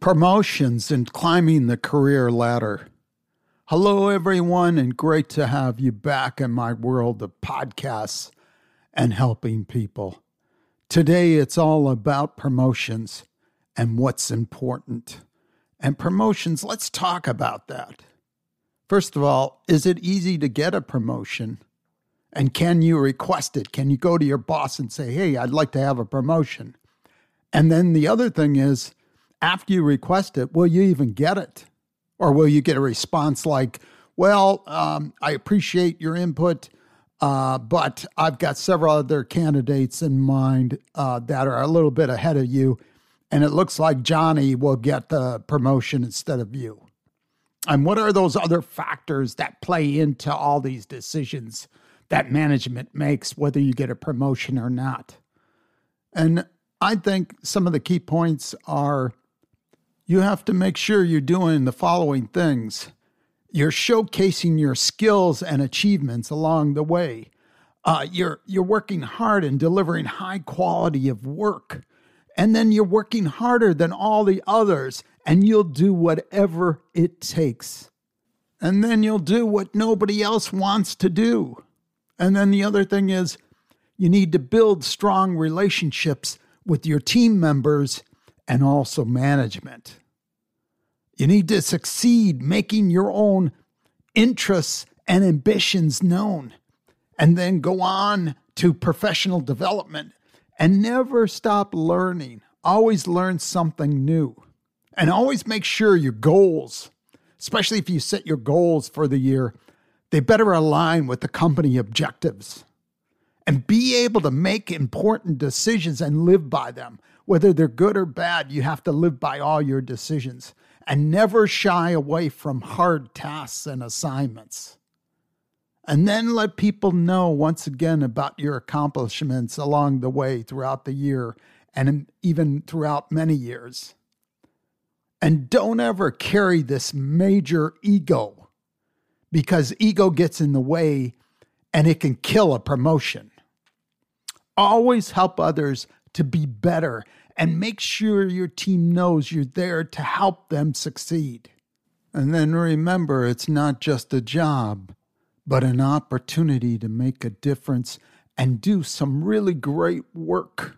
promotions and climbing the career ladder. Hello, everyone, and great to have you back in my world of podcasts and helping people. Today, it's all about promotions and what's important. And promotions, let's talk about that. First of all, is it easy to get a promotion? And can you request it? Can you go to your boss and say, hey, I'd like to have a promotion? And then the other thing is, after you request it, will you even get it? Or will you get a response like, well, um, I appreciate your input, uh, but I've got several other candidates in mind uh, that are a little bit ahead of you, and it looks like Johnny will get the promotion instead of you. And what are those other factors that play into all these decisions that management makes, whether you get a promotion or not? And I think some of the key points are you have to make sure you're doing the following things. You're showcasing your skills and achievements along the way. Uh, you're you're working hard and delivering high quality of work, and then you're working harder than all the others, and you'll do whatever it takes. And then you'll do what nobody else wants to do. And then the other thing is, you need to build strong relationships with your team members and also management. You need to succeed making your own interests and ambitions known, and then go on to professional development and never stop learning. Always learn something new. And always make sure your goals, especially if you set your goals for the year, they better align with the company objectives. And be able to make important decisions and live by them. Whether they're good or bad, you have to live by all your decisions and never shy away from hard tasks and assignments. And then let people know once again about your accomplishments along the way throughout the year and even throughout many years. And don't ever carry this major ego because ego gets in the way and it can kill a promotion. Always help others to be better and make sure your team knows you're there to help them succeed. And then remember, it's not just a job, but an opportunity to make a difference and do some really great work.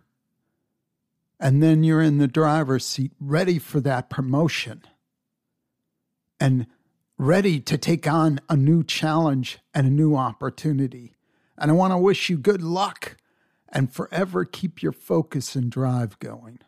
And then you're in the driver's seat, ready for that promotion and ready to take on a new challenge and a new opportunity. And I want to wish you good luck and forever keep your focus and drive going.